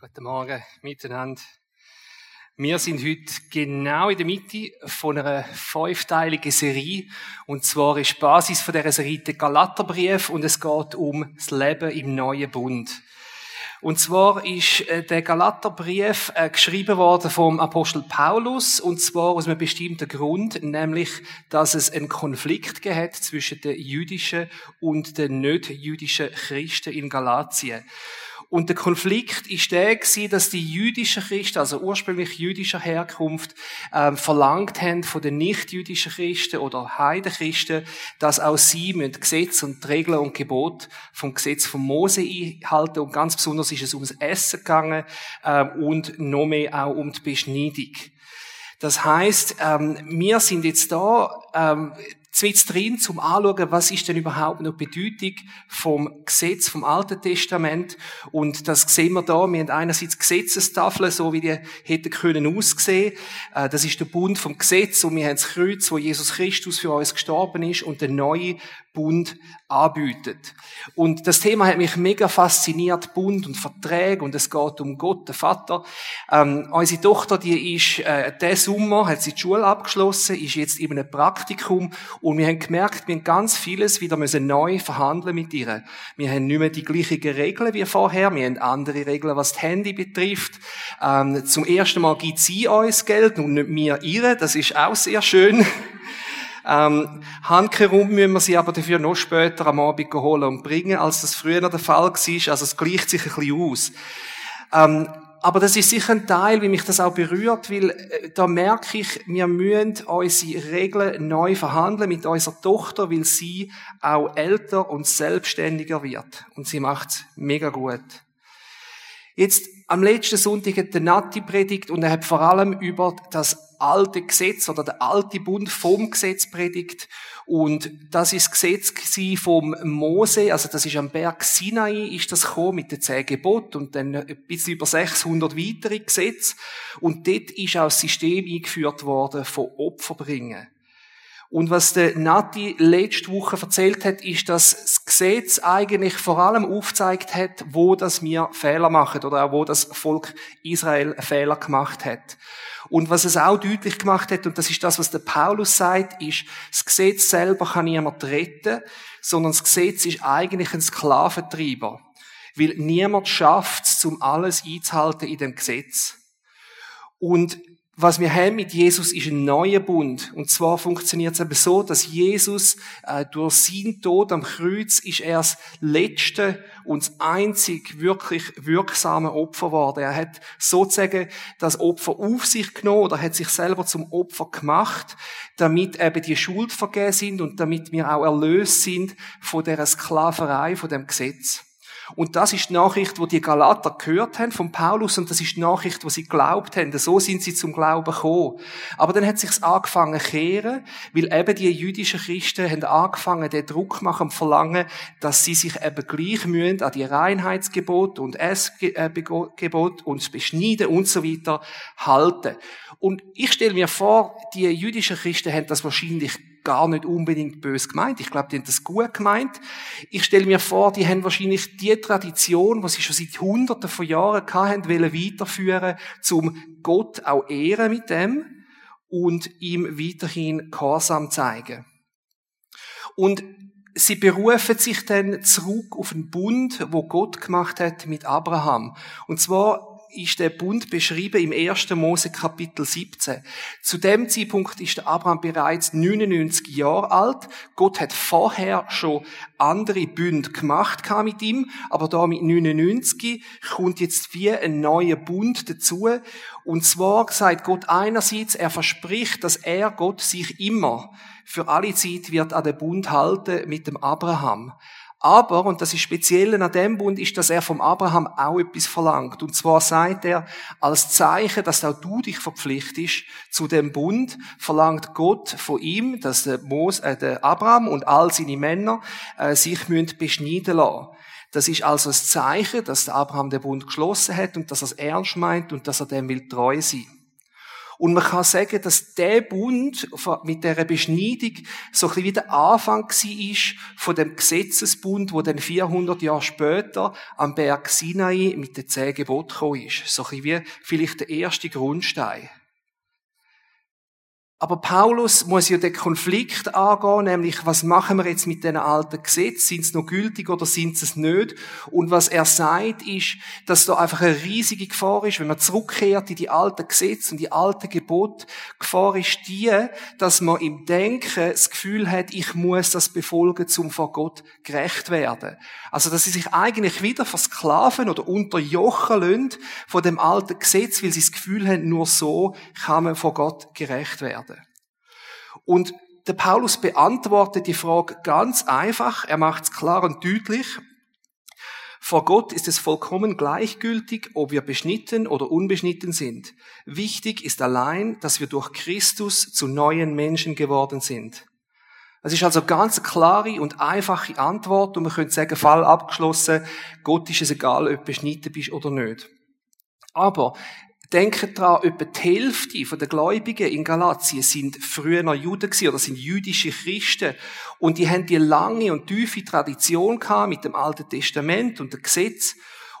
Guten Morgen miteinander. Wir sind heute genau in der Mitte von einer fünfteiligen Serie. Und zwar ist die Basis von dieser Serie der Galaterbrief und es geht um das Leben im neuen Bund. Und zwar ist äh, der Galaterbrief äh, geschrieben worden vom Apostel Paulus und zwar aus einem bestimmten Grund, nämlich, dass es einen Konflikt gehabt zwischen den jüdischen und den nicht jüdischen Christen in Galatien. Und der Konflikt ist der gewesen, dass die jüdischen Christen, also ursprünglich jüdischer Herkunft, ähm, verlangt haben von den nicht-jüdischen Christen oder Heidenchristen, dass auch sie mit Gesetz und Regeln und Gebot vom Gesetz von Mose einhalten. Und ganz besonders ist es ums Essen gegangen ähm, und noch mehr auch um die Beschneidung. Das heißt, ähm, wir sind jetzt da, ähm, zwitz drin, zum anschauen, was ist denn überhaupt noch die Bedeutung vom Gesetz, vom Alten Testament. Und das sehen wir da. Wir haben einerseits Gesetzestafeln, so wie die hätten können aussehen. Äh, das ist der Bund vom Gesetz und wir haben das Kreuz, wo Jesus Christus für uns gestorben ist und der neue Bund anbietet. Und das Thema hat mich mega fasziniert, Bund und Verträge und es geht um Gott, den Vater. Ähm, unsere Tochter, die ist, äh, der Sommer hat sie die Schule abgeschlossen, ist jetzt in einem Praktikum und wir haben gemerkt, wir haben ganz vieles wieder müssen neu verhandeln mit ihr. Wir haben nicht mehr die gleichen Regeln wie vorher, wir haben andere Regeln, was das Handy betrifft. Ähm, zum ersten Mal gibt sie uns Geld und nicht wir ihr, das ist auch sehr schön. Ähm, handkehrum müssen wir sie aber dafür noch später am Abend holen und bringen, als das früher der Fall war. Also es gleicht sich ein bisschen aus. Ähm, aber das ist sicher ein Teil, wie mich das auch berührt, weil äh, da merke ich, wir müssen unsere Regeln neu verhandeln mit unserer Tochter, weil sie auch älter und selbstständiger wird. Und sie macht's mega gut. Jetzt am letzten Sonntag hat der Nati predigt und er hat vor allem über das alte Gesetz oder der alte Bund vom Gesetz predigt. Und das ist das Gesetz vom Mose, also das ist am Berg Sinai, ist das gekommen mit den zehn Geboten und dann ein bisschen über 600 weitere Gesetze. Und dort ist auch das System eingeführt worden von Opferbringen. Und was der Nati letzte Woche erzählt hat, ist, dass das Gesetz eigentlich vor allem aufzeigt hat, wo das wir Fehler machen oder auch wo das Volk Israel Fehler gemacht hat. Und was es auch deutlich gemacht hat, und das ist das, was der Paulus sagt, ist, das Gesetz selber kann niemand retten, sondern das Gesetz ist eigentlich ein Sklaventreiber. Weil niemand schafft es, um alles einzuhalten in dem Gesetz. Und was wir haben mit Jesus ist ein neuer Bund. Und zwar funktioniert es eben so, dass Jesus äh, durch seinen Tod am Kreuz ist er das letzte und das einzig wirklich wirksame Opfer geworden. Er hat sozusagen das Opfer auf sich genommen oder hat sich selber zum Opfer gemacht, damit eben die Schuld vergeben sind und damit wir auch erlöst sind von der Sklaverei, von dem Gesetz. Und das ist die Nachricht, wo die Galater gehört haben von Paulus und das ist die Nachricht, wo sie glaubt haben. So sind sie zum Glauben gekommen. Aber dann hat sich's angefangen zu kehren, weil eben die jüdischen Christen haben angefangen, den Druck machen und verlangen, dass sie sich eben gleich mühen an die Reinheitsgebot und Essgebot und das Beschneiden und so weiter halten. Und ich stelle mir vor, die jüdischen Christen haben das wahrscheinlich gar nicht unbedingt bös gemeint. Ich glaube, die haben das gut gemeint. Ich stelle mir vor, die haben wahrscheinlich die Tradition, die sie schon seit Hunderten von Jahren hatten, wollen weiterführen, zum Gott auch ehren mit dem und ihm weiterhin Gehorsam zeigen. Und sie berufen sich dann zurück auf einen Bund, wo Gott gemacht hat mit Abraham. Und zwar ist der Bund beschrieben im 1. Mose Kapitel 17. Zu dem Zeitpunkt ist der Abraham bereits 99 Jahre alt. Gott hat vorher schon andere Bünde gemacht mit ihm, aber da mit 99 kommt jetzt wie ein neuer Bund dazu. Und zwar sagt Gott einerseits, er verspricht, dass er Gott sich immer für alle Zeit wird an den Bund halten mit dem Abraham. Aber, und das ist speziell an dem Bund, ist, dass er vom Abraham auch etwas verlangt. Und zwar sagt er, als Zeichen, dass auch du dich verpflichtest zu dem Bund, verlangt Gott von ihm, dass der, Mos, äh, der Abraham und all seine Männer äh, sich müssen beschneiden lassen. Das ist also das Zeichen, dass der Abraham den Bund geschlossen hat und dass er es ernst meint und dass er dem will treu sein. Und man kann sagen, dass der Bund mit der Beschneidung so ein bisschen wie der Anfang war von dem Gesetzesbund, wo dann 400 Jahre später am Berg Sinai mit den zehn Geboten gekommen ist. So ein bisschen wie vielleicht der erste Grundstein. Aber Paulus muss ja den Konflikt angehen, nämlich was machen wir jetzt mit den alten Gesetzen? Sind sie noch gültig oder sind sie es nicht? Und was er sagt, ist, dass da einfach eine riesige Gefahr ist, wenn man zurückkehrt in die alten Gesetze und die alten Gebote. Gefahr ist die, dass man im Denken das Gefühl hat, ich muss das befolgen, um vor Gott gerecht werden. Also, dass sie sich eigentlich wieder versklaven oder unterjochen lassen von dem alten Gesetz, weil sie das Gefühl haben, nur so kann man vor Gott gerecht werden. Und der Paulus beantwortet die Frage ganz einfach. Er macht es klar und deutlich. Vor Gott ist es vollkommen gleichgültig, ob wir beschnitten oder unbeschnitten sind. Wichtig ist allein, dass wir durch Christus zu neuen Menschen geworden sind. Es ist also ganz klare und einfache Antwort und man könnte sagen, Fall abgeschlossen, Gott ist es egal, ob du beschnitten bist oder nicht. Aber Denkt daran, etwa die Hälfte der Gläubigen in Galatien sind früher Juden gewesen, oder sind jüdische Christen. Und die haben die lange und tiefe Tradition gehabt mit dem Alten Testament und dem Gesetz.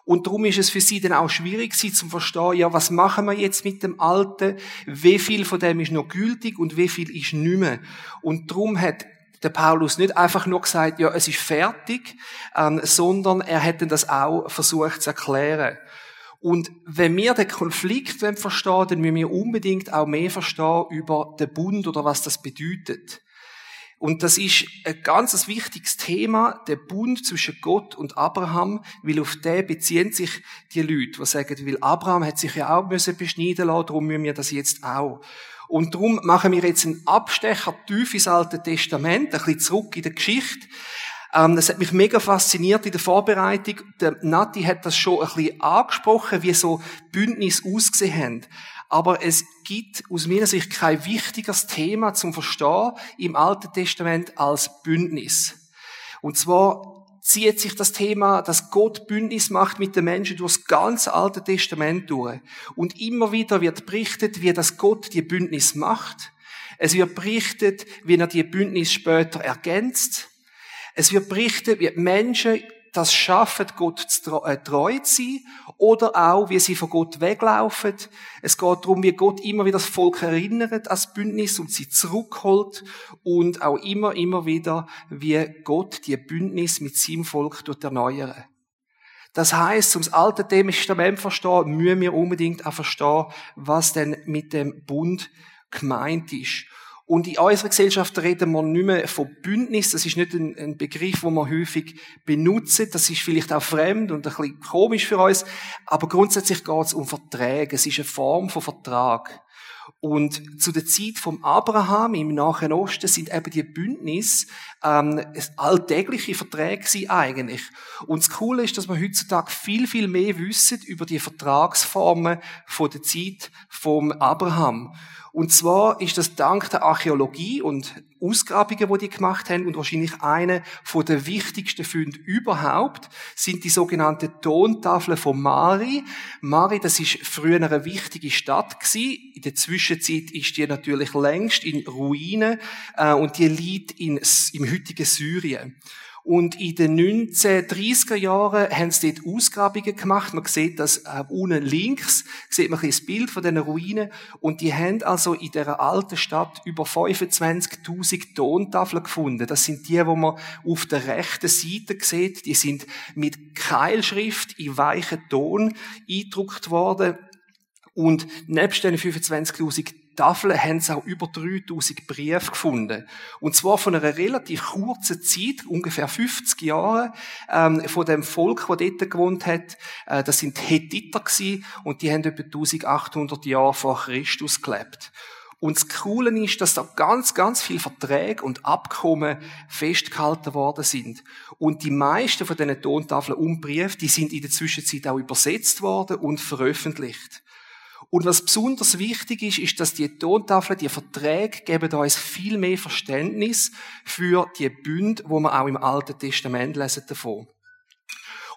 Und darum ist es für sie dann auch schwierig gewesen, zu verstehen, ja, was machen wir jetzt mit dem Alten? Wie viel von dem ist noch gültig und wie viel ist nicht mehr? Und darum hat der Paulus nicht einfach nur gesagt, ja, es ist fertig, ähm, sondern er hätte das auch versucht zu erklären. Und wenn wir den Konflikt verstehen dann müssen wir unbedingt auch mehr verstehen über den Bund oder was das bedeutet. Und das ist ein ganz wichtiges Thema, der Bund zwischen Gott und Abraham, weil auf den beziehen sich die Leute, die sagen, weil Abraham hat sich ja auch müssen beschneiden lassen, darum müssen wir das jetzt auch. Und darum machen wir jetzt einen Abstecher tief ins Alte Testament, ein bisschen zurück in der Geschichte, ähm, das hat mich mega fasziniert in der Vorbereitung. Der Nati hat das schon ein bisschen angesprochen, wie so Bündnis ausgesehen haben. Aber es gibt aus meiner Sicht kein wichtigeres Thema zum Verstehen im Alten Testament als Bündnis. Und zwar zieht sich das Thema, dass Gott Bündnis macht mit den Menschen durchs ganze Alte Testament durch. Und immer wieder wird berichtet, wie das Gott die Bündnis macht. Es wird berichtet, wie er die Bündnis später ergänzt. Es wird berichtet, wie Menschen das schaffen, Gott äh, treu zu sein, oder auch, wie sie von Gott weglaufen. Es geht darum, wie Gott immer wieder das Volk erinnert das Bündnis und sie zurückholt und auch immer, immer wieder, wie Gott die Bündnis mit seinem Volk erneuern. Das heißt, um das Alte Testament verstehen, müssen wir unbedingt auch verstehen, was denn mit dem Bund gemeint ist. Und in unserer Gesellschaft reden wir nicht mehr von Bündnis. Das ist nicht ein, ein Begriff, den wir häufig benutzen. Das ist vielleicht auch fremd und ein bisschen komisch für uns. Aber grundsätzlich geht es um Verträge. Es ist eine Form von Vertrag. Und zu der Zeit vom Abraham im Nahen Osten sind eben die Bündnis ähm, alltägliche Verträge eigentlich. Und das Coole ist, dass wir heutzutage viel, viel mehr wissen über die Vertragsformen von der Zeit vom Abraham. Und zwar ist das dank der Archäologie und Ausgrabungen, die die gemacht haben, und wahrscheinlich eine von der wichtigsten Funde überhaupt, sind die sogenannten Tontafeln von Mari. Mari, das ist früher eine wichtige Stadt gewesen. In der Zwischenzeit ist die natürlich längst in Ruinen, äh, und die liegt in, im heutigen Syrien. Und in den 1930er Jahren haben sie dort Ausgrabungen gemacht. Man sieht das äh, unten links, sieht man ein das Bild von diesen Ruinen. Und die haben also in dieser alten Stadt über 25.000 Tontafeln gefunden. Das sind die, wo man auf der rechten Seite sieht. Die sind mit Keilschrift in weichen Ton eingedruckt worden. Und nebst den 25.000 Tafeln haben sie auch über 3000 Briefe gefunden. Und zwar von einer relativ kurzen Zeit, ungefähr 50 Jahre, ähm, von dem Volk, das dort gewohnt hat. Äh, das sind Hethiter gewesen, und die haben etwa 1800 Jahre vor Christus gelebt. Und das Coole ist, dass da ganz, ganz viele Verträge und Abkommen festgehalten worden sind. Und die meisten von diesen Tontafeln und Briefen, die sind in der Zwischenzeit auch übersetzt worden und veröffentlicht. Und was besonders wichtig ist, ist, dass die Tontafeln, die Verträge geben uns viel mehr Verständnis für die Bünde, wo wir auch im Alten Testament lesen davon.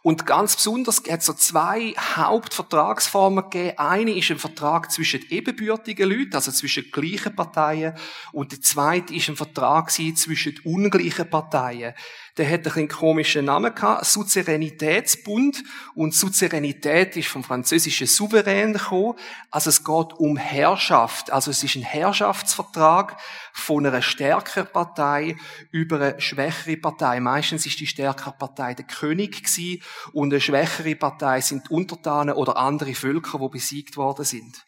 Und ganz besonders hat es so zwei Hauptvertragsformen gegeben. Eine ist ein Vertrag zwischen ebenbürtigen Leuten, also zwischen gleichen Parteien. Und der zweite ist ein Vertrag zwischen ungleichen Parteien. Der hat einen komischen Namen gehabt, Suzerainitätsbund. Und Suzeränität ist vom französischen Souverän gekommen. Also es geht um Herrschaft. Also es ist ein Herrschaftsvertrag von einer stärkeren Partei über eine schwächere Partei. Meistens ist die stärkere Partei der König gewesen und eine schwächere Partei sind Untertanen oder andere Völker, die besiegt worden sind.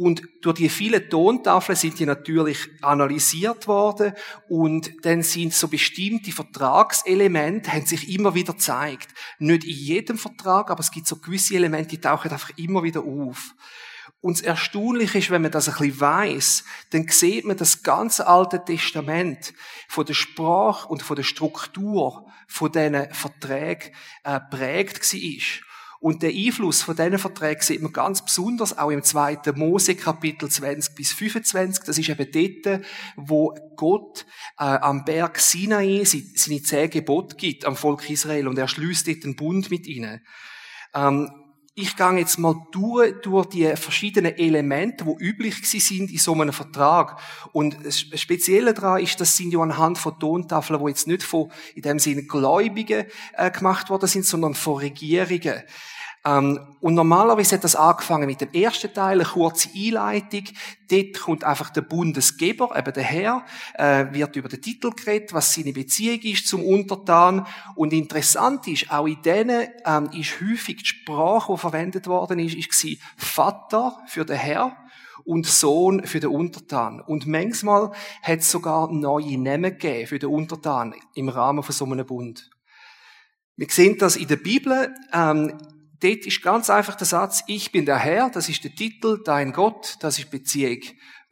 Und durch die vielen Tontafeln sind die natürlich analysiert worden und dann sind so bestimmte Vertragselemente, haben sich immer wieder gezeigt. Nicht in jedem Vertrag, aber es gibt so gewisse Elemente, die tauchen einfach immer wieder auf. Und das Erstaunliche ist, wenn man das ein bisschen weiss, dann sieht man das ganze Alte Testament von der Sprache und von der Struktur von diesen Verträgen äh, prägt war. Und der Einfluss von diesen Verträgen sieht man ganz besonders auch im zweiten Mose Kapitel 20 bis 25. Das ist eben dort, wo Gott äh, am Berg Sinai seine zehn Gebote gibt am Volk Israel und er schließt dort einen Bund mit ihnen. Ähm, ich gehe jetzt mal durch, durch die verschiedenen Elemente, die üblich sind in so einem Vertrag. Und das Spezielle daran ist, das sind ja anhand von Tontafeln, die jetzt nicht von, in dem Sinne, Gläubigen äh, gemacht worden sind, sondern von Regierungen. Ähm, und normalerweise hat das angefangen mit dem ersten Teil, eine kurze Einleitung. Dort kommt einfach der Bundesgeber, eben der Herr, äh, wird über den Titel geredet, was seine Beziehung ist zum Untertan. Und interessant ist, auch in denen ähm, ist häufig die Sprache, die verwendet worden ist, ist war Vater für den Herr und Sohn für den Untertan. Und manchmal hat es sogar neue Namen gegeben für den Untertan im Rahmen von so einem Bund. Wir sehen das in der Bibel. Ähm, Dort ist ganz einfach der Satz, ich bin der Herr, das ist der Titel, dein Gott, das ist Beziehung,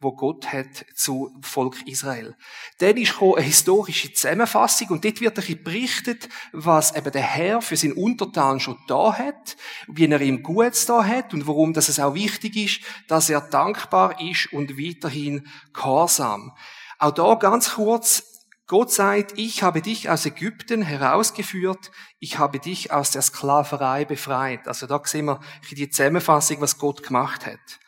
wo Gott hat zu Volk Israel. Dann ist eine historische Zusammenfassung und dort wird ein berichtet, was eben der Herr für seinen Untertan schon da hat, wie er ihm Gutes da hat und warum das es auch wichtig ist, dass er dankbar ist und weiterhin gehorsam. Auch da ganz kurz Gott sagt, ich habe dich aus Ägypten herausgeführt, ich habe dich aus der Sklaverei befreit. Also da sehen wir die Zusammenfassung, was Gott gemacht hat.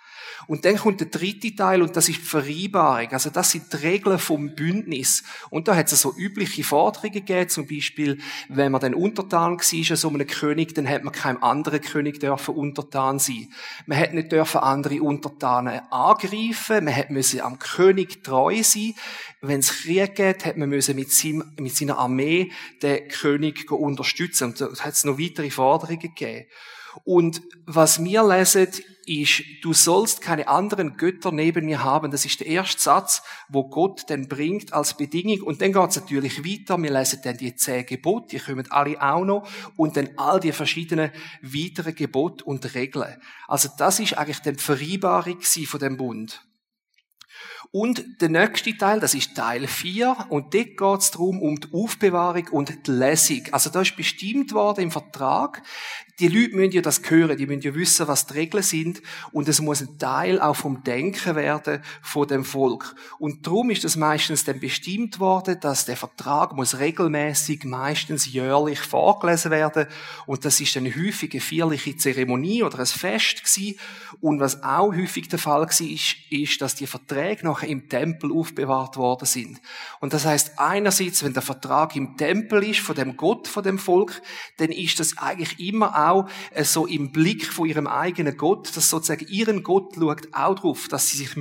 Und dann kommt der dritte Teil und das ist die Vereinbarung. Also das sind die Regeln vom Bündnis. Und da hat es so übliche Forderungen gegeben, zum Beispiel, wenn man dann untertan war, so einem König, dann hat man keinem anderen König dürfen untertan sein. Man hätte nicht dürfen andere Untertanen angreifen, man hätte müssen am König treu sein. Wenn es Krieg geht, hat man müssen mit, seinem, mit seiner Armee den König unterstützen. Und da hat es noch weitere Forderungen gegeben. Und was wir lesen, ist, du sollst keine anderen Götter neben mir haben. Das ist der erste Satz, wo Gott dann bringt als Bedingung. Und dann geht es natürlich weiter. Wir lesen dann die zehn Gebote, die kommen alle auch noch. Und dann all die verschiedenen weiteren Gebote und Regeln. Also das ist eigentlich die Vereinbarung von dem Bund. Und der nächste Teil, das ist Teil 4, und dort geht es darum, um die Aufbewahrung und die Lesung. Also da ist bestimmt worden im Vertrag, die Leute müssen ja das hören, die müssen ja wissen, was die Regeln sind und es muss ein Teil auch vom Denken werden von dem Volk. Und darum ist es meistens dann bestimmt worden, dass der Vertrag muss regelmäßig, meistens jährlich vorgelesen werden und das ist eine häufige vierliche Zeremonie oder ein Fest gewesen. Und was auch häufig der Fall war, ist, ist, dass die Verträge nachher im Tempel aufbewahrt worden sind. Und das heißt einerseits, wenn der Vertrag im Tempel ist von dem Gott, von dem Volk, dann ist das eigentlich immer auch auch äh, so im Blick von ihrem eigenen Gott, dass sozusagen ihren Gott schaut auch darauf, dass sie sich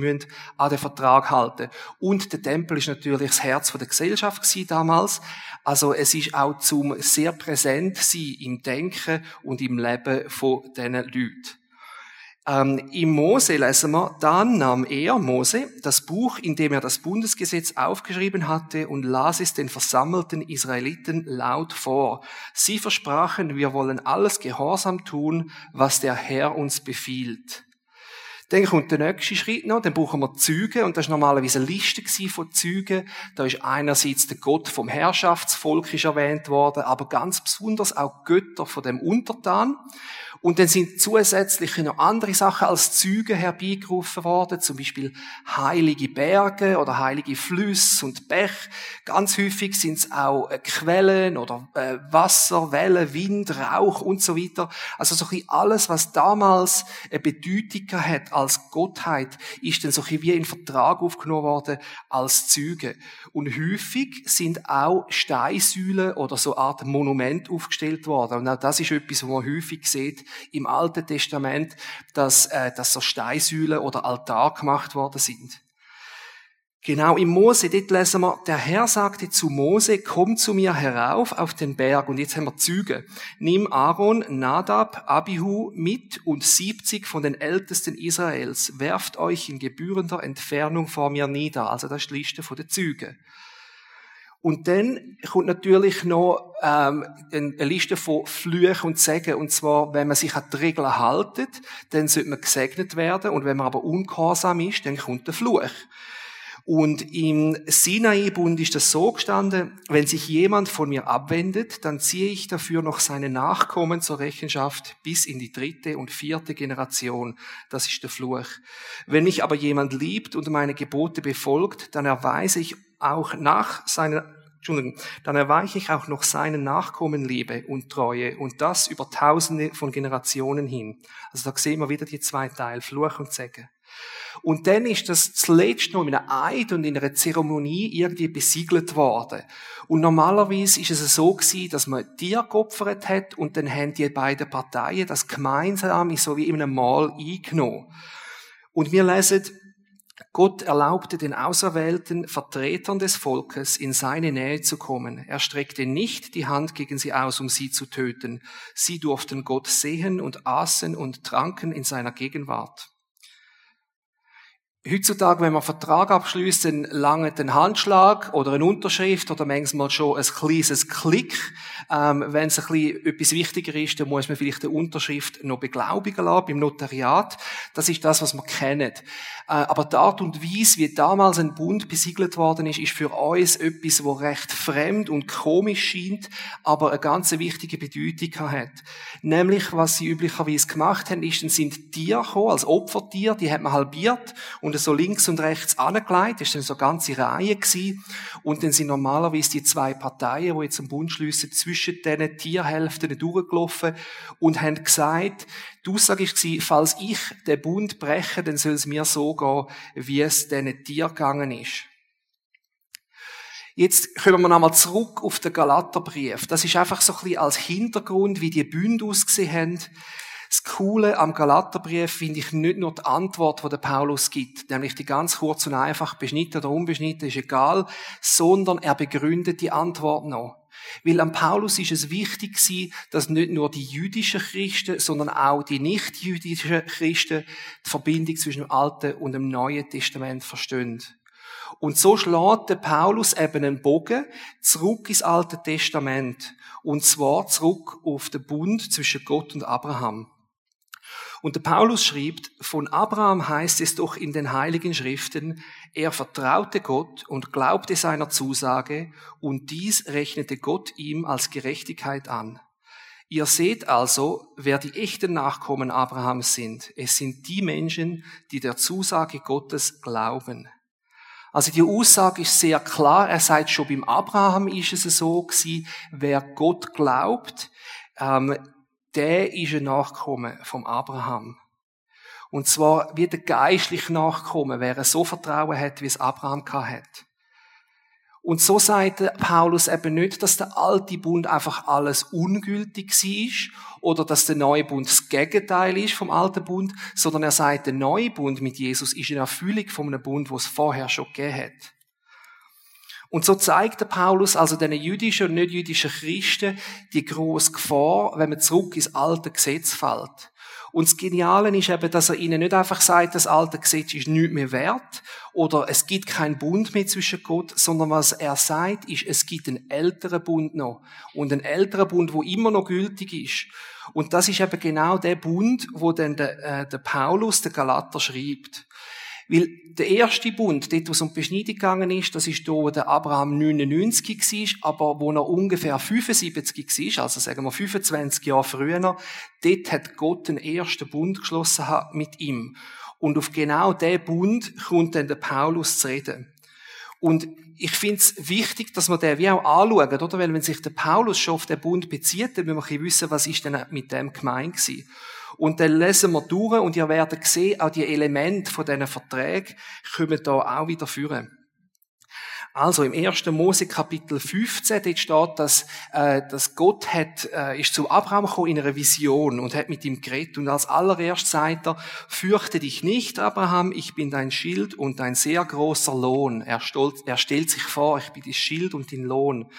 an den Vertrag halten. Und der Tempel ist natürlich das Herz der Gesellschaft damals. Also es ist auch zum sehr präsent sein im Denken und im Leben von diesen Leuten. Ähm, Im Mose lesen wir, dann nahm er, Mose, das Buch, in dem er das Bundesgesetz aufgeschrieben hatte und las es den versammelten Israeliten laut vor. Sie versprachen, wir wollen alles gehorsam tun, was der Herr uns befiehlt. Dann kommt der nächste Schritt noch, dann brauchen wir Züge, und das ist normalerweise eine Liste von Zügen. Da ist einerseits der Gott vom Herrschaftsvolk ist erwähnt worden, aber ganz besonders auch Götter von dem Untertan. Und dann sind zusätzlich noch andere Sachen als Züge herbeigerufen worden, zum Beispiel heilige Berge oder heilige Flüsse und Bech. Ganz häufig sind es auch äh, Quellen oder äh, Wasser, Wellen, Wind, Rauch und so weiter. Also so ein alles, was damals eine Bedeutung hat als Gottheit, ist dann so ein wie in Vertrag aufgenommen worden als Züge. Und häufig sind auch Steinsäulen oder so eine Art Monument aufgestellt worden. Und auch das ist etwas, was man häufig sieht im Alten Testament, dass, äh, dass so Steinsäulen oder Altar gemacht worden sind. Genau im Mose, dort lesen wir, der Herr sagte zu Mose, komm zu mir herauf auf den Berg. Und jetzt haben wir Züge. Nimm Aaron, Nadab, Abihu mit und 70 von den Ältesten Israels. Werft euch in gebührender Entfernung vor mir nieder. Also das ist die Liste der Züge. Und dann kommt natürlich noch ähm, eine Liste von Flüchen und Segen. Und zwar, wenn man sich an die Regeln haltet, dann sollte man gesegnet werden. Und wenn man aber ungehorsam ist, dann kommt der Fluch. Und im Sinai-Bund ist das so gestanden, wenn sich jemand von mir abwendet, dann ziehe ich dafür noch seine Nachkommen zur Rechenschaft bis in die dritte und vierte Generation. Das ist der Fluch. Wenn mich aber jemand liebt und meine Gebote befolgt, dann erweise ich auch nach seiner Entschuldigung, dann erweiche ich auch noch seinen Nachkommen Liebe und Treue und das über tausende von Generationen hin. Also da sehen wir wieder die zwei Teile, Fluch und Segen. Und dann ist das zuletzt noch in einem Eid und in einer Zeremonie irgendwie besiegelt worden. Und normalerweise ist es so gewesen, dass man Tier geopfert hat und dann haben die beiden Parteien das gemeinsam so wie in einem Mahl eingenommen. Und wir lesen, Gott erlaubte den auserwählten Vertretern des Volkes, in seine Nähe zu kommen. Er streckte nicht die Hand gegen sie aus, um sie zu töten. Sie durften Gott sehen und aßen und tranken in seiner Gegenwart. Heutzutage, wenn man einen Vertrag abschließt, dann lange ein Handschlag oder eine Unterschrift oder manchmal schon ein kleines Klick. Ähm, wenn es ein bisschen etwas wichtiger ist, dann muss man vielleicht eine Unterschrift noch beglaubigen lassen beim Notariat. Das ist das, was man kennt. Äh, aber die Art und Weise, wie damals ein Bund besiegelt worden ist, ist für uns etwas, wo recht fremd und komisch scheint, aber eine ganz wichtige Bedeutung hat. Nämlich, was sie üblicherweise gemacht haben, ist, dann sind Tiere gekommen, als Opfertier, die hat man halbiert und so links und rechts angelegt, das war dann so eine ganze Reihe gewesen. Und dann sind normalerweise die zwei Parteien, die jetzt einen Bund schliessen, zwischen diesen Tierhälften durchgelaufen und haben gesagt, die Aussage war, falls ich den Bund breche, dann soll es mir so gehen, wie es diesen Tier gegangen ist. Jetzt kommen wir nochmal zurück auf den Galaterbrief. Das ist einfach so ein bisschen als Hintergrund, wie die Bünde ausgesehen haben. Das Coole am Galaterbrief finde ich nicht nur die Antwort, die der Paulus gibt, nämlich die ganz kurz und einfach, beschnitten oder unbeschnitten, ist egal, sondern er begründet die Antwort noch. Weil am Paulus ist es wichtig gewesen, dass nicht nur die jüdischen Christen, sondern auch die nicht-jüdischen Christen die Verbindung zwischen dem Alten und dem Neuen Testament verstehen. Und so schlägt der Paulus eben einen Bogen zurück ins Alte Testament. Und zwar zurück auf den Bund zwischen Gott und Abraham. Und der Paulus schreibt, von Abraham heißt es doch in den heiligen Schriften, er vertraute Gott und glaubte seiner Zusage, und dies rechnete Gott ihm als Gerechtigkeit an. Ihr seht also, wer die echten Nachkommen Abrahams sind. Es sind die Menschen, die der Zusage Gottes glauben. Also die Aussage ist sehr klar. Er sagt schon beim Abraham ist es so gewesen, wer Gott glaubt, ähm, der ist ein Nachkomme vom Abraham. Und zwar wie der geistliche Nachkomme, wer so Vertrauen hat, wie es Abraham hat. Und so sagt Paulus eben nicht, dass der alte Bund einfach alles ungültig ist oder dass der neue Bund das Gegenteil ist vom alten Bund, sondern er sagt, der neue Bund mit Jesus ist eine Erfüllung von einem Bund, wo es vorher schon gegeben hat. Und so zeigt der Paulus also den jüdischen und nicht jüdischen Christen die große Gefahr, wenn man zurück ins alte Gesetz fällt. Und das Geniale ist eben, dass er ihnen nicht einfach sagt, das alte Gesetz ist nichts mehr wert oder es gibt keinen Bund mehr zwischen Gott, sondern was er sagt, ist, es gibt einen älteren Bund noch. Und einen älteren Bund, wo immer noch gültig ist. Und das ist eben genau der Bund, wo dann der, äh, der Paulus, der Galater schreibt. Weil der erste Bund, dort, wo es um die Beschneidung gegangen ist, das ist da, wo der Abraham 99 war, aber wo er ungefähr 75 war, also sagen wir 25 Jahre früher, dort hat Gott den ersten Bund geschlossen mit ihm. Und auf genau diesen Bund kommt dann der Paulus zu reden. Und ich finde es wichtig, dass wir den wie auch anschauen, oder? Weil wenn sich der Paulus schon auf den Bund bezieht, dann müssen wir wissen, was ist denn mit dem gemeint gewesen. Und dann lesen wir durch und ihr werdet sehen, auch die Elemente von diesen Verträgen kommen da auch wieder führen. Also im 1. Mose Kapitel 15, dort steht, dass, äh, dass Gott hat, äh, ist zu Abraham gekommen in einer Vision und hat mit ihm geredet. Und als allererst sagt er, fürchte dich nicht, Abraham, ich bin dein Schild und dein sehr großer Lohn. Er, stolz, er stellt sich vor, ich bin dein Schild und dein Lohn.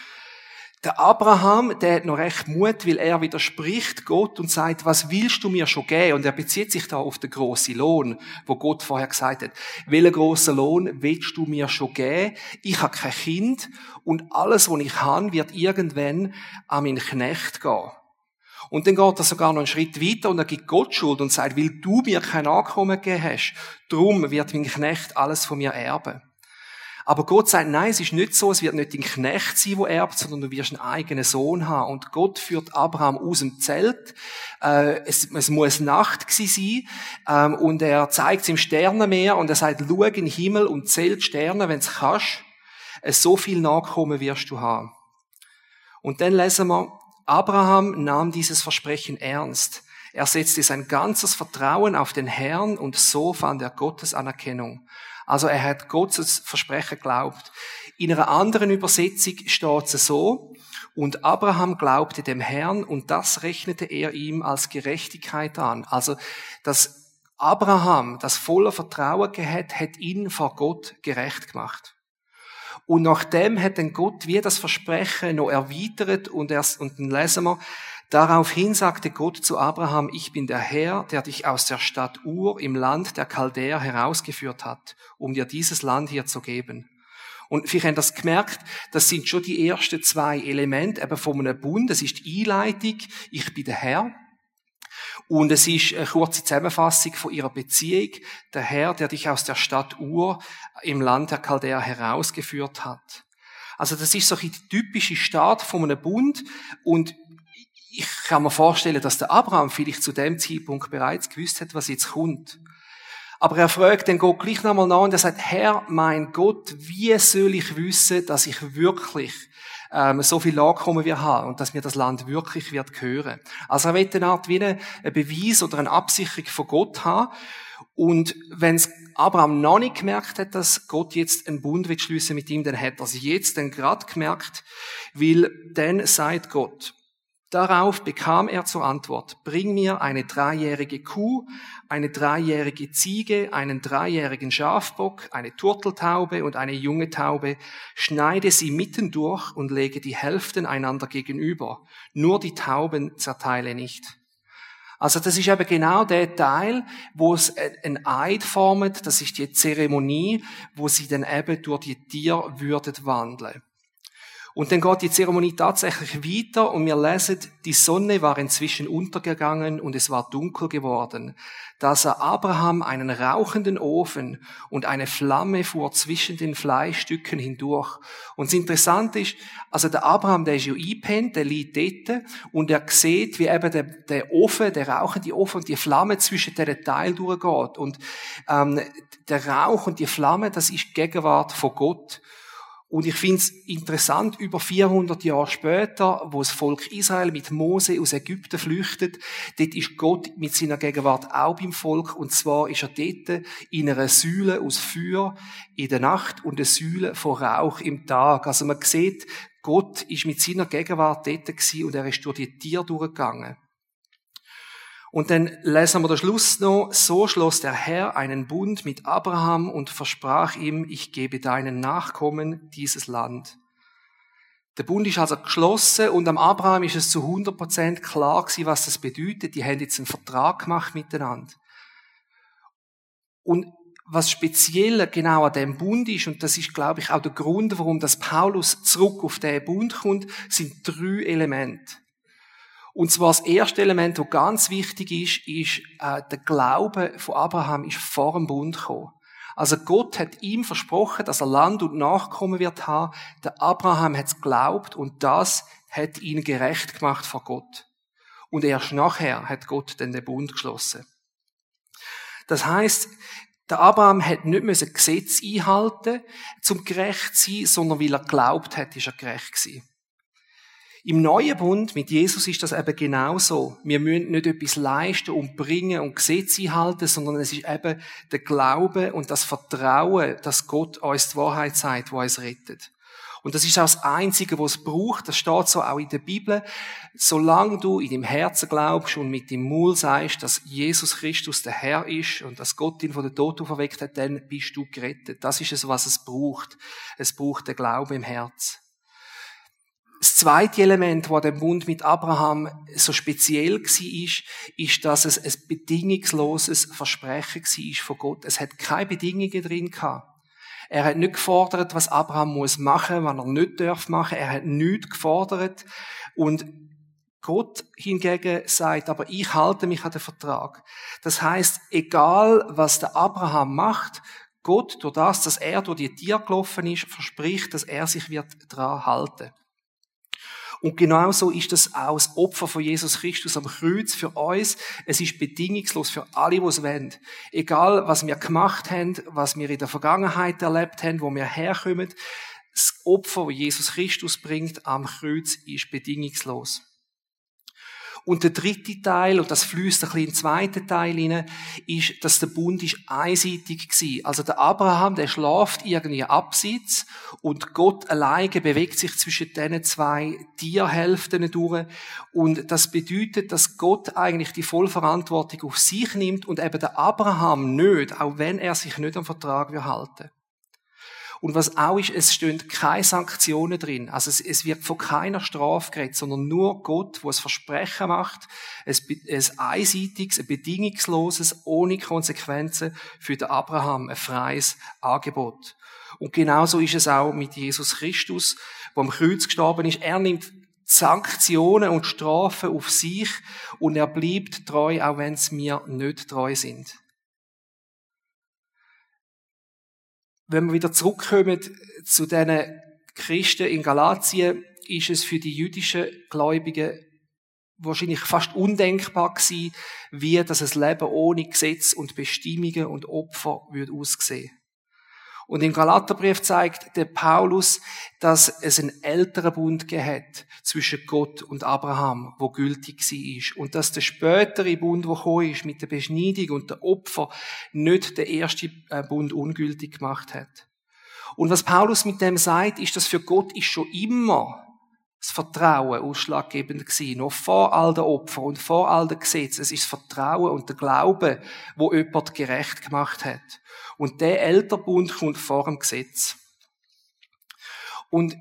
Der Abraham, der hat noch recht Mut, weil er widerspricht Gott und sagt, was willst du mir schon geben? Und er bezieht sich da auf den grossen Lohn, wo Gott vorher gesagt hat, welchen grossen Lohn willst du mir schon geben? Ich habe kein Kind und alles, was ich habe, wird irgendwann an meinen Knecht gehen. Und dann geht er sogar noch einen Schritt weiter und er gibt Gott Schuld und sagt, weil du mir kein Nachkommen gegeben hast, darum wird mein Knecht alles von mir erben. Aber Gott sagt, nein, es ist nicht so, es wird nicht dein Knecht sein, der erbt, sondern du wirst einen eigenen Sohn haben. Und Gott führt Abraham aus dem Zelt. Äh, es, es muss Nacht gewesen sein. Ähm, und er zeigt es im Sternenmeer und er sagt, schau in den Himmel und zählt Sterne, wenn es kannst. Äh, so viel Nachkommen wirst du haben. Und dann lesen wir, Abraham nahm dieses Versprechen ernst. Er setzte sein ganzes Vertrauen auf den Herrn und so fand er Gottes Anerkennung. Also er hat Gottes Versprechen geglaubt. In einer anderen Übersetzung steht es so, und Abraham glaubte dem Herrn und das rechnete er ihm als Gerechtigkeit an. Also, dass Abraham das volle Vertrauen gehabt, hat ihn vor Gott gerecht gemacht. Und nachdem hat dann Gott wie das Versprechen noch erweitert und erst, und dann lesen wir, Daraufhin sagte Gott zu Abraham, ich bin der Herr, der dich aus der Stadt Ur im Land der Chaldäer herausgeführt hat, um dir dieses Land hier zu geben. Und vielleicht haben das gemerkt, das sind schon die ersten zwei Elemente eben von einem Bund. Das ist die Einleitung, ich bin der Herr. Und es ist eine kurze Zusammenfassung von ihrer Beziehung. Der Herr, der dich aus der Stadt Ur im Land der Chaldäer herausgeführt hat. Also das ist so ein typische Start von einem Bund und ich kann mir vorstellen, dass der Abraham vielleicht zu dem Zeitpunkt bereits gewusst hat, was jetzt kommt. Aber er fragt den Gott gleich nochmal nach und er sagt, Herr, mein Gott, wie soll ich wissen, dass ich wirklich ähm, so viel Nachkommen wir haben und dass mir das Land wirklich wird gehören. Also er will eine Art wie einen Beweis oder eine Absicherung von Gott haben. Und wenn Abraham noch nicht gemerkt hat, dass Gott jetzt einen Bund will mit ihm, dann hat er es jetzt dann gerade gemerkt, weil dann sagt Gott, Darauf bekam er zur Antwort, bring mir eine dreijährige Kuh, eine dreijährige Ziege, einen dreijährigen Schafbock, eine Turteltaube und eine junge Taube, schneide sie mitten durch und lege die Hälften einander gegenüber. Nur die Tauben zerteile nicht. Also das ist eben genau der Teil, wo es ein Eid formt, das ist die Zeremonie, wo sie dann eben durch die Tierwürde wandeln. Und dann geht die Zeremonie tatsächlich weiter und wir lesen, die Sonne war inzwischen untergegangen und es war dunkel geworden. Da sah Abraham einen rauchenden Ofen und eine Flamme fuhr zwischen den Fleischstücken hindurch. Und das Interessante ist, also der Abraham, der ist ja eingepennt, der liegt dort und er sieht, wie eben der, der Ofen, der rauchende Ofen und die Flamme zwischen diesen Teilen durchgeht. Und ähm, der Rauch und die Flamme, das ist Gegenwart von Gott. Und ich finde es interessant, über 400 Jahre später, wo das Volk Israel mit Mose aus Ägypten flüchtet, dort ist Gott mit seiner Gegenwart auch beim Volk. Und zwar ist er dort in einer Säule aus Feuer in der Nacht und einer Säule von Rauch im Tag. Also man sieht, Gott ist mit seiner Gegenwart dort und er ist durch die Tiere durchgegangen. Und dann lesen wir den Schluss noch, so schloss der Herr einen Bund mit Abraham und versprach ihm, ich gebe deinen Nachkommen dieses Land. Der Bund ist also geschlossen und am Abraham ist es zu 100% klar gewesen, was das bedeutet. Die haben jetzt einen Vertrag gemacht miteinander. Und was speziell genau an dem Bund ist, und das ist, glaube ich, auch der Grund, warum das Paulus zurück auf den Bund kommt, sind drei Elemente. Und zwar das erste Element, das ganz wichtig ist, ist, äh, der Glaube von Abraham ist vor dem Bund gekommen. Also Gott hat ihm versprochen, dass er Land und Nachkommen wird haben. Der Abraham hat es geglaubt und das hat ihn gerecht gemacht vor Gott. Und erst nachher hat Gott dann den Bund geschlossen. Das heißt, der Abraham hat nicht müssen Gesetz einhalten, zum gerecht zu sein, sondern weil er glaubt hat, ist er gerecht gewesen. Im neuen Bund mit Jesus ist das eben genauso. Wir müssen nicht etwas leisten und bringen und Gesetze einhalten, sondern es ist eben der Glaube und das Vertrauen, dass Gott uns die Wahrheit sagt, wo uns rettet. Und das ist auch das Einzige, was es braucht. Das steht so auch in der Bibel. Solange du in dem Herzen glaubst und mit dem Mund sagst, dass Jesus Christus der Herr ist und dass Gott ihn von der Tod auferweckt hat, dann bist du gerettet. Das ist es, was es braucht. Es braucht den Glauben im Herz. Das zweite Element, wo der Bund mit Abraham so speziell war, ist, ist, dass es ein bedingungsloses Versprechen war von Gott. Es hat keine Bedingungen drin. Er hat nicht gefordert, was Abraham muss machen, was er nicht darf machen. Er hat nichts gefordert. Und Gott hingegen sagt, aber ich halte mich an den Vertrag. Das heißt, egal was der Abraham macht, Gott, durch das, dass er durch die Tier gelaufen ist, verspricht, dass er sich wird daran halten. Und genauso ist das auch das Opfer von Jesus Christus am Kreuz für uns. Es ist bedingungslos für alle, die es wollen. Egal, was wir gemacht haben, was wir in der Vergangenheit erlebt haben, wo wir herkommen, das Opfer, das Jesus Christus bringt am Kreuz, ist bedingungslos. Und der dritte Teil, und das fließt ein bisschen in den zweiten Teil hinein, ist, dass der Bund ist einseitig war. Also der Abraham, der schlaft irgendwie abseits und Gott alleine bewegt sich zwischen diesen zwei Tierhälften durch. Und das bedeutet, dass Gott eigentlich die Vollverantwortung auf sich nimmt und eben der Abraham nicht, auch wenn er sich nicht am Vertrag halten und was auch ist, es stehen keine Sanktionen drin. Also es, es wird von keiner Strafe geredet, sondern nur Gott, wo es Versprechen macht, ein, ein einseitiges, ein bedingungsloses, ohne Konsequenzen für den Abraham, ein freies Angebot. Und genauso ist es auch mit Jesus Christus, wo am Kreuz gestorben ist. Er nimmt Sanktionen und Strafen auf sich und er bleibt treu, auch wenn es mir nicht treu sind. Wenn wir wieder zurückkommen zu diesen Christen in Galatien, ist es für die jüdischen Gläubigen wahrscheinlich fast undenkbar gewesen, wie das Leben ohne Gesetz und Bestimmungen und Opfer würde aussehen. Und im Galaterbrief zeigt der Paulus, dass es einen älteren Bund gegeben zwischen Gott und Abraham, wo gültig war. Und dass der spätere Bund, der gekommen ist, mit der Beschneidung und der Opfer, nicht der erste äh, Bund ungültig gemacht hat. Und was Paulus mit dem sagt, ist, dass für Gott ist schon immer das Vertrauen ausschlaggebend gewesen. Noch vor all den Opfern und vor all den Gesetzen. Es ist das Vertrauen und der Glaube, wo jemand gerecht gemacht hat. Und der Elterbund kommt vor dem Gesetz. Und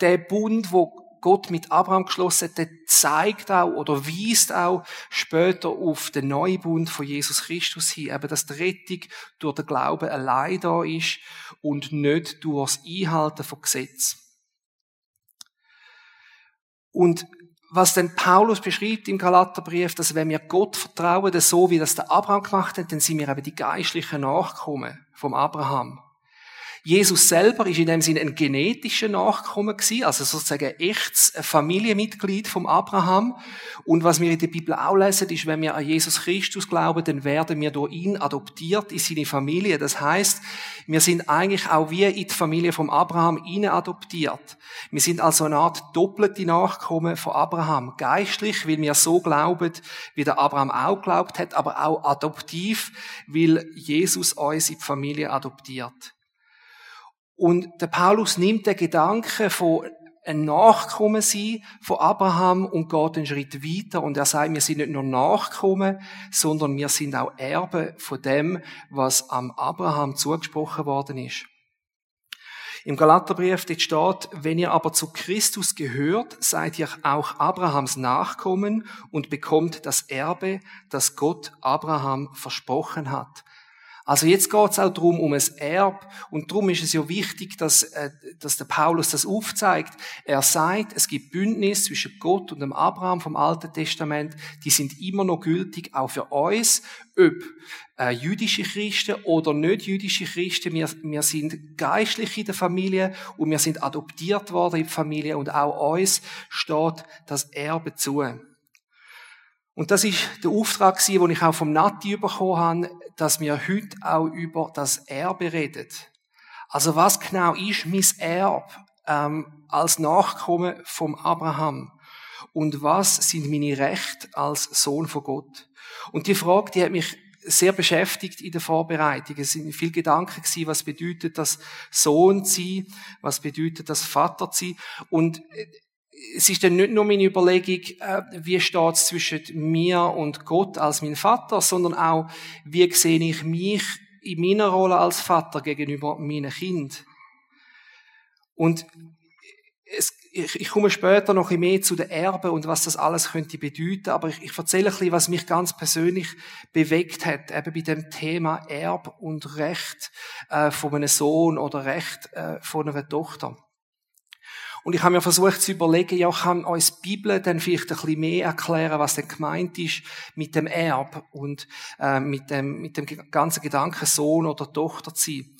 der Bund, wo Gott mit Abraham geschlossen hat, der zeigt auch oder weist auch später auf den neuen Bund von Jesus Christus hin, eben dass die Rettung durch den Glauben allein da ist und nicht durch das Einhalten von Gesetz. Und was denn Paulus beschreibt im Galaterbrief, dass wenn wir Gott vertrauen, so wie das der Abraham gemacht hat, dann sind wir eben die geistlichen Nachkommen vom Abraham. Jesus selber ist in dem Sinne ein genetischer Nachkommen gewesen, also sozusagen ein echtes Familienmitglied vom Abraham. Und was wir in der Bibel auch lesen, ist, wenn wir an Jesus Christus glauben, dann werden wir durch ihn adoptiert in seine Familie. Das heißt, wir sind eigentlich auch wie in die Familie vom Abraham hinein adoptiert. Wir sind also eine Art doppelte Nachkommen von Abraham. Geistlich, weil wir so glauben, wie der Abraham auch glaubt hat, aber auch adoptiv, weil Jesus uns in die Familie adoptiert. Und der Paulus nimmt den Gedanken von ein Nachkommen sein von Abraham und geht einen Schritt weiter und er sagt, wir sind nicht nur Nachkommen, sondern wir sind auch Erbe von dem, was am Abraham zugesprochen worden ist. Im Galaterbrief steht, wenn ihr aber zu Christus gehört, seid ihr auch Abrahams Nachkommen und bekommt das Erbe, das Gott Abraham versprochen hat. Also jetzt geht es auch darum, um ein Erb. Und darum ist es ja wichtig, dass, äh, dass der Paulus das aufzeigt. Er sagt, es gibt Bündnis zwischen Gott und dem Abraham vom Alten Testament. Die sind immer noch gültig, auch für uns. Ob äh, jüdische Christen oder nicht jüdische Christen. Wir, wir sind geistlich in der Familie und wir sind adoptiert worden in die Familie und auch uns steht das Erbe zu. Und das ist der Auftrag, den ich auch vom Nati bekommen habe, dass wir heute auch über das Erbe reden. Also was genau ist mein Erbe ähm, als Nachkomme vom Abraham? Und was sind meine Rechte als Sohn von Gott? Und die Frage, die hat mich sehr beschäftigt in der Vorbereitung. Es sind viele Gedanken gewesen, was bedeutet das Sohn sein, was bedeutet das Vater sein. Und äh, es ist dann nicht nur meine Überlegung, äh, wie steht es zwischen mir und Gott als mein Vater, sondern auch, wie sehe ich mich in meiner Rolle als Vater gegenüber meinem Kind. Und es, ich, ich komme später noch ein mehr zu den Erben und was das alles könnte bedeuten, aber ich, ich erzähle ein bisschen, was mich ganz persönlich bewegt hat, eben bei dem Thema Erb und Recht äh, von einem Sohn oder Recht äh, von einer Tochter. Und ich habe mir versucht zu überlegen, ja, kann uns die Bibel dann vielleicht ein bisschen mehr erklären, was denn gemeint ist mit dem Erb und äh, mit, dem, mit dem ganzen Gedanken Sohn oder Tochter zu sein.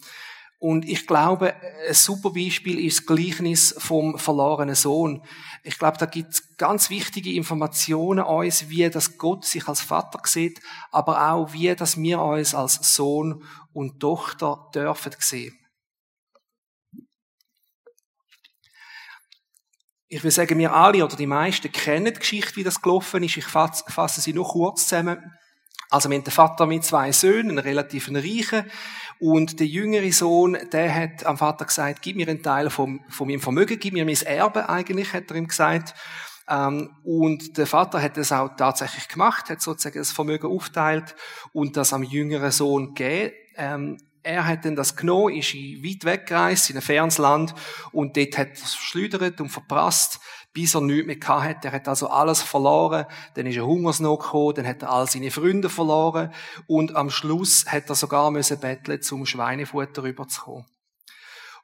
Und ich glaube, ein super Beispiel ist das Gleichnis vom verlorenen Sohn. Ich glaube, da gibt es ganz wichtige Informationen uns, wie das Gott sich als Vater sieht, aber auch wie dass wir uns als Sohn und Tochter dürfen sehen. Ich will sagen, wir alle oder die meisten kennen die Geschichte, wie das gelaufen ist. Ich fasse sie nur kurz zusammen. Also wir haben den Vater mit zwei Söhnen, einen relativ reichen, und der jüngere Sohn, der hat am Vater gesagt, gib mir einen Teil vom, von meinem Vermögen, gib mir mein Erbe eigentlich, hat er ihm gesagt. Ähm, und der Vater hat das auch tatsächlich gemacht, hat sozusagen das Vermögen aufteilt und das am jüngeren Sohn gegeben. Er hat dann das genommen, ist weit weggereist, in ein fernes Land, und dort hat er verschleudert und verprasst, bis er nichts mehr hat. Er hat also alles verloren, dann ist ein Hungersnot gekommen, dann hat er all seine Freunde verloren, und am Schluss hat er sogar müssen betteln, zum Schweinefutter rüberzukommen.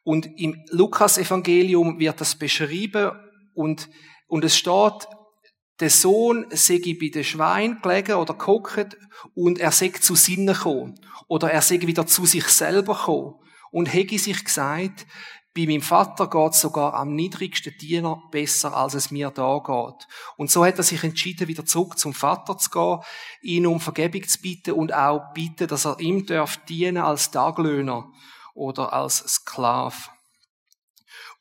Und im Lukas-Evangelium wird das beschrieben, und, und es steht, der Sohn sei bei den Schwein gelegen oder geguckt und er sei zu Sinnen gekommen. Oder er sei wieder zu sich selber gekommen und hätte sich gesagt, bei meinem Vater geht sogar am niedrigsten Diener besser, als es mir da geht. Und so hat er sich entschieden, wieder zurück zum Vater zu gehen, ihn um Vergebung zu bitten und auch bitten, dass er ihm darf dienen als Taglöhner oder als Sklave.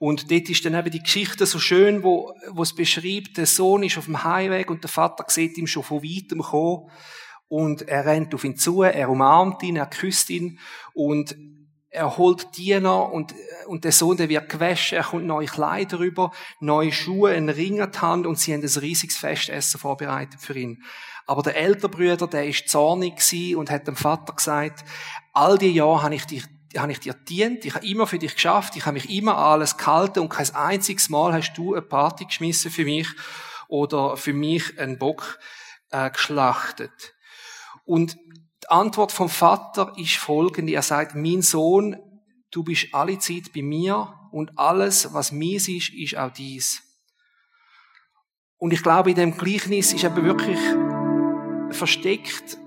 Und dort ist dann eben die Geschichte so schön, wo, wo es beschreibt, der Sohn ist auf dem Heimweg und der Vater sieht ihn schon von weitem kommen und er rennt auf ihn zu, er umarmt ihn, er küsst ihn und er holt Diener und, und der Sohn, der wird gewaschen, er kommt neue Kleider rüber, neue Schuhe, einen Ring an die Hand und sie haben ein riesiges Festessen vorbereitet für ihn. Aber der ältere Bruder, der ist zornig und hat dem Vater gesagt, all die Jahre habe ich dich habe ich dir dient, ich habe immer für dich geschafft, ich habe mich immer alles gehalten und kein einziges Mal hast du eine Party geschmissen für mich oder für mich einen Bock äh, geschlachtet. Und die Antwort vom Vater ist folgende. Er sagt, mein Sohn, du bist alle Zeit bei mir und alles, was mies ist, ist auch dies. Und ich glaube, in dem Gleichnis ist eben wirklich versteckt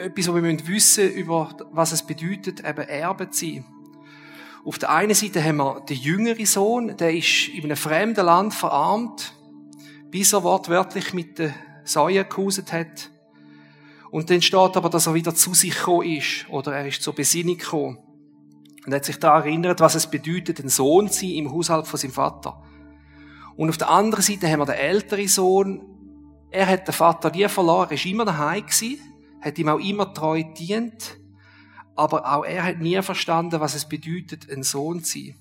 etwas, was wir wissen müssen über was es bedeutet, eben Erbe zu sein. Auf der einen Seite haben wir den jüngeren Sohn, der ist in einem fremden Land verarmt, bis er wortwörtlich mit den Säuen gehuset hat. Und dann steht aber, dass er wieder zu sich gekommen ist, oder er ist zur Besinnung gekommen. Und er hat sich da erinnert, was es bedeutet, ein Sohn zu sein im Haushalt von seinem Vater. Und auf der anderen Seite haben wir den älteren Sohn. Er hat den Vater nie verloren, er war immer daheim gewesen hat ihm auch immer treu dient, aber auch er hat nie verstanden, was es bedeutet, ein Sohn zu sein.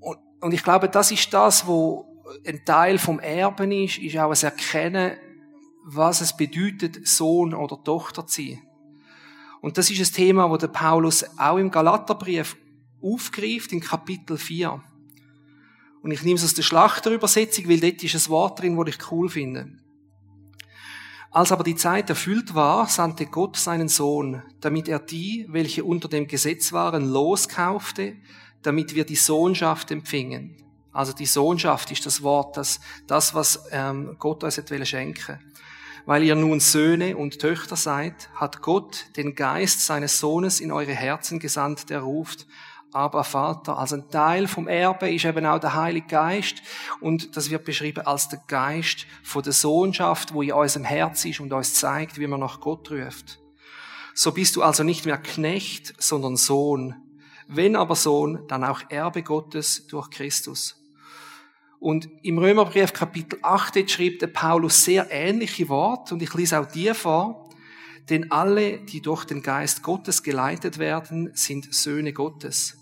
Und, und ich glaube, das ist das, wo ein Teil vom Erben ist, ist auch das Erkennen, was es bedeutet, Sohn oder Tochter zu sein. Und das ist ein Thema, wo der Paulus auch im Galaterbrief aufgreift, in Kapitel 4. Und ich nehme es aus der Schlachterübersetzung, weil dort ist ein Wort drin, das ich cool finde. Als aber die Zeit erfüllt war, sandte Gott seinen Sohn, damit er die, welche unter dem Gesetz waren, loskaufte, damit wir die Sohnschaft empfingen. Also die Sohnschaft ist das Wort, das, das was ähm, Gott uns hat schenken Weil ihr nun Söhne und Töchter seid, hat Gott den Geist seines Sohnes in eure Herzen gesandt, der ruft, aber Vater. Also ein Teil vom Erbe ist eben auch der Heilige Geist und das wird beschrieben als der Geist von der Sohnschaft, wo in unserem Herz ist und uns zeigt, wie man nach Gott ruft. So bist du also nicht mehr Knecht, sondern Sohn. Wenn aber Sohn, dann auch Erbe Gottes durch Christus. Und im Römerbrief Kapitel 8 schreibt der Paulus sehr ähnliche Worte und ich lese auch dir vor. Denn alle, die durch den Geist Gottes geleitet werden, sind Söhne Gottes.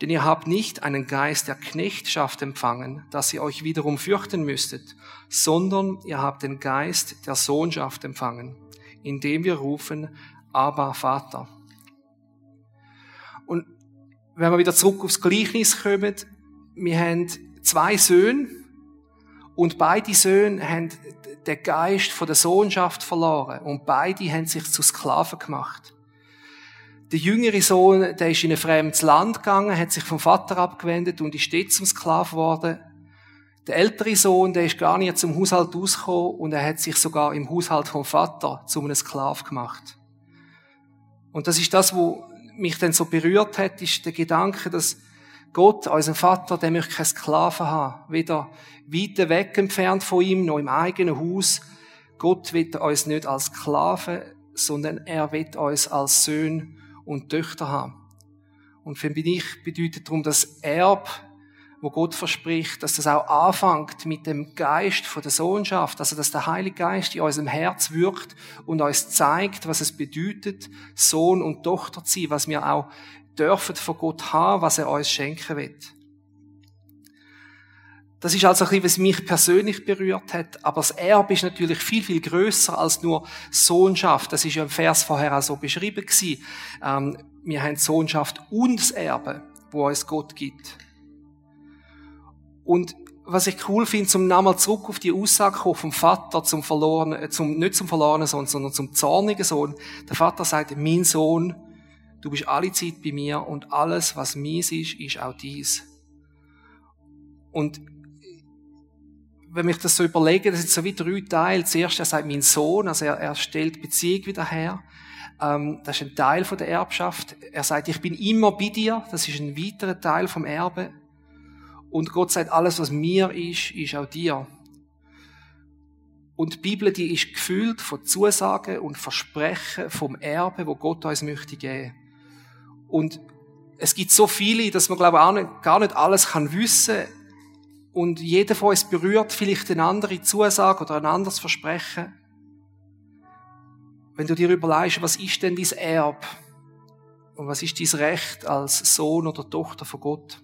Denn ihr habt nicht einen Geist der Knechtschaft empfangen, dass ihr euch wiederum fürchten müsstet, sondern ihr habt den Geist der Sohnschaft empfangen, indem wir rufen, aber Vater. Und wenn wir wieder zurück aufs Gleichnis kommen, wir haben zwei Söhne und beide Söhne haben den Geist von der Sohnschaft verloren und beide haben sich zu Sklaven gemacht. Der jüngere Sohn, der ist in ein fremdes Land gegangen, hat sich vom Vater abgewendet und ist dort zum Sklav geworden. Der ältere Sohn, der ist gar nicht zum Haushalt ausgekommen und er hat sich sogar im Haushalt vom Vater zu einem Sklav gemacht. Und das ist das, wo mich dann so berührt hat, ist der Gedanke, dass Gott, unser Vater, der möchte keine Sklaven haben. Weder weit weg entfernt von ihm, noch im eigenen Haus. Gott wird uns nicht als Sklaven, sondern er wird uns als Söhne und Töchter haben. Und für mich bedeutet darum das Erb, wo Gott verspricht, dass das auch anfängt mit dem Geist von der Sohnschaft, also dass der Heilige Geist in unserem Herz wirkt und uns zeigt, was es bedeutet, Sohn und Tochter zu sein, was wir auch dürfen von Gott haben, was er uns schenken wird. Das ist also ein bisschen, was mich persönlich berührt hat. Aber das Erbe ist natürlich viel, viel größer als nur Sohnschaft. Das ist ja im Vers vorher auch so beschrieben gewesen. Ähm, wir haben Sohnschaft und das Erbe, wo uns Gott gibt. Und was ich cool finde, zum nochmal zurück auf die Aussage vom Vater zum verlorenen, äh, zum, nicht zum verlorenen Sohn, sondern zum zornigen Sohn. Der Vater sagt, mein Sohn, du bist alle Zeit bei mir und alles, was mies ist, ist auch dies. Und wenn ich das so überlege, das sind so wie drei Teile. Zuerst, er sagt mein Sohn, also er, er stellt Beziehung wieder her. Ähm, das ist ein Teil von der Erbschaft. Er sagt, ich bin immer bei dir. Das ist ein weiterer Teil vom Erbe. Und Gott sagt, alles, was mir ist, ist auch dir. Und die Bibel, die ist gefüllt von Zusagen und Versprechen vom Erbe, wo Gott uns möchte geben. Und es gibt so viele, dass man, glaube ich, auch nicht, gar nicht alles kann wissen und jeder von uns berührt vielleicht eine andere Zusage oder ein anderes Versprechen. Wenn du dir überlegst, was ist denn dein Erb? Und was ist dein Recht als Sohn oder Tochter von Gott?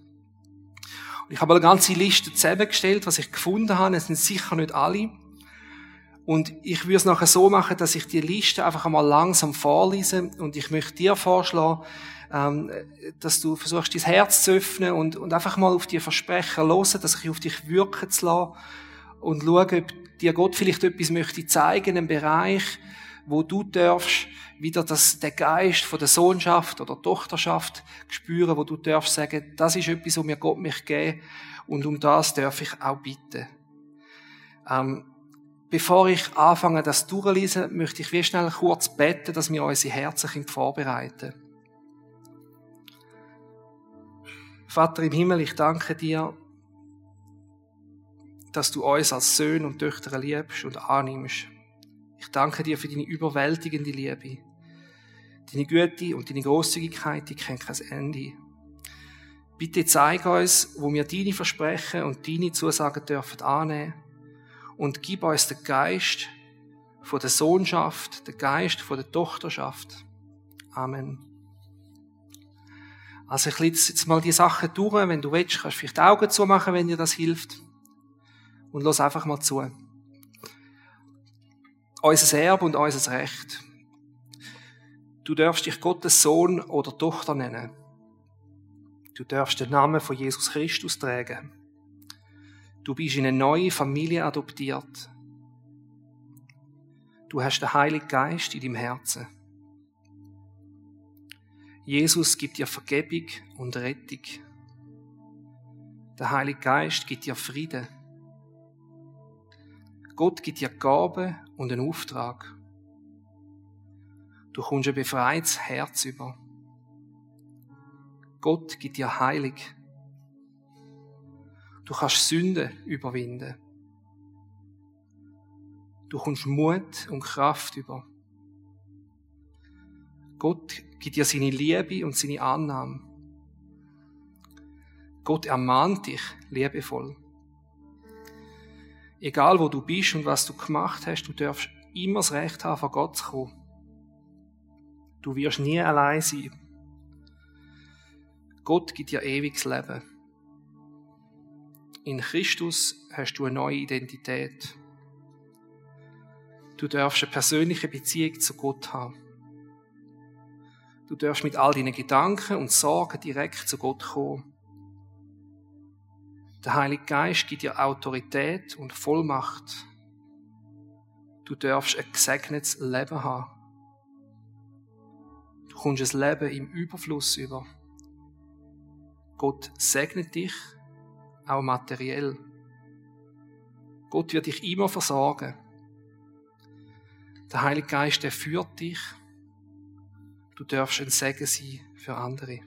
Und ich habe eine ganze Liste zusammengestellt, was ich gefunden habe. Es sind sicher nicht alle. Und ich würde es nachher so machen, dass ich die Liste einfach einmal langsam vorlese und ich möchte dir vorschlagen, ähm, dass du versuchst, dein Herz zu öffnen und, und einfach mal auf die Versprechen hören, dass ich auf dich wirken zu lassen und schauen, ob dir Gott vielleicht etwas möchte zeigen, einen Bereich, wo du darfst wieder das, der Geist von der Sohnschaft oder Tochterschaft spüren, wo du darfst sagen, das ist etwas, was mir Gott mich geben und um das darf ich auch bitten. Ähm, bevor ich anfange, das durchzulesen, möchte ich wie schnell kurz beten, dass wir unsere Herzen vorbereiten können. Vater im Himmel, ich danke dir, dass du uns als Söhne und Töchter liebst und annimmst. Ich danke dir für deine überwältigende Liebe. Deine Güte und deine Großzügigkeit, die kennen kein Ende. Bitte zeig uns, wo wir deine Versprechen und deine Zusagen dürfen annehmen und gib uns den Geist von der Sohnschaft, den Geist von der Tochterschaft. Amen. Also ich lese jetzt mal die Sachen durch. Wenn du willst, kannst du vielleicht die Augen zumachen, wenn dir das hilft. Und los einfach mal zu. Unser Erbe und unser Recht. Du darfst dich Gottes Sohn oder Tochter nennen. Du darfst den Namen von Jesus Christus tragen. Du bist in eine neue Familie adoptiert. Du hast den Heiligen Geist in deinem Herzen. Jesus gibt dir Vergebung und Rettung. Der Heilige Geist gibt dir Frieden. Gott gibt dir Gaben und einen Auftrag. Du kommst ein befreites Herz über. Gott gibt dir Heilig. Du kannst Sünde überwinden. Du kommst Mut und Kraft über. Gott gibt dir seine Liebe und seine Annahme. Gott ermahnt dich liebevoll. Egal wo du bist und was du gemacht hast, du darfst immer das Recht haben, vor Gott zu kommen. Du wirst nie allein sein. Gott gibt dir ewiges Leben. In Christus hast du eine neue Identität. Du darfst eine persönliche Beziehung zu Gott haben. Du darfst mit all deinen Gedanken und Sorgen direkt zu Gott kommen. Der Heilige Geist gibt dir Autorität und Vollmacht. Du darfst ein gesegnetes Leben haben. Du kommst ein Leben im Überfluss über. Gott segnet dich, auch materiell. Gott wird dich immer versorgen. Der Heilige Geist, der führt dich. Du darfst ein Segen sein für andere.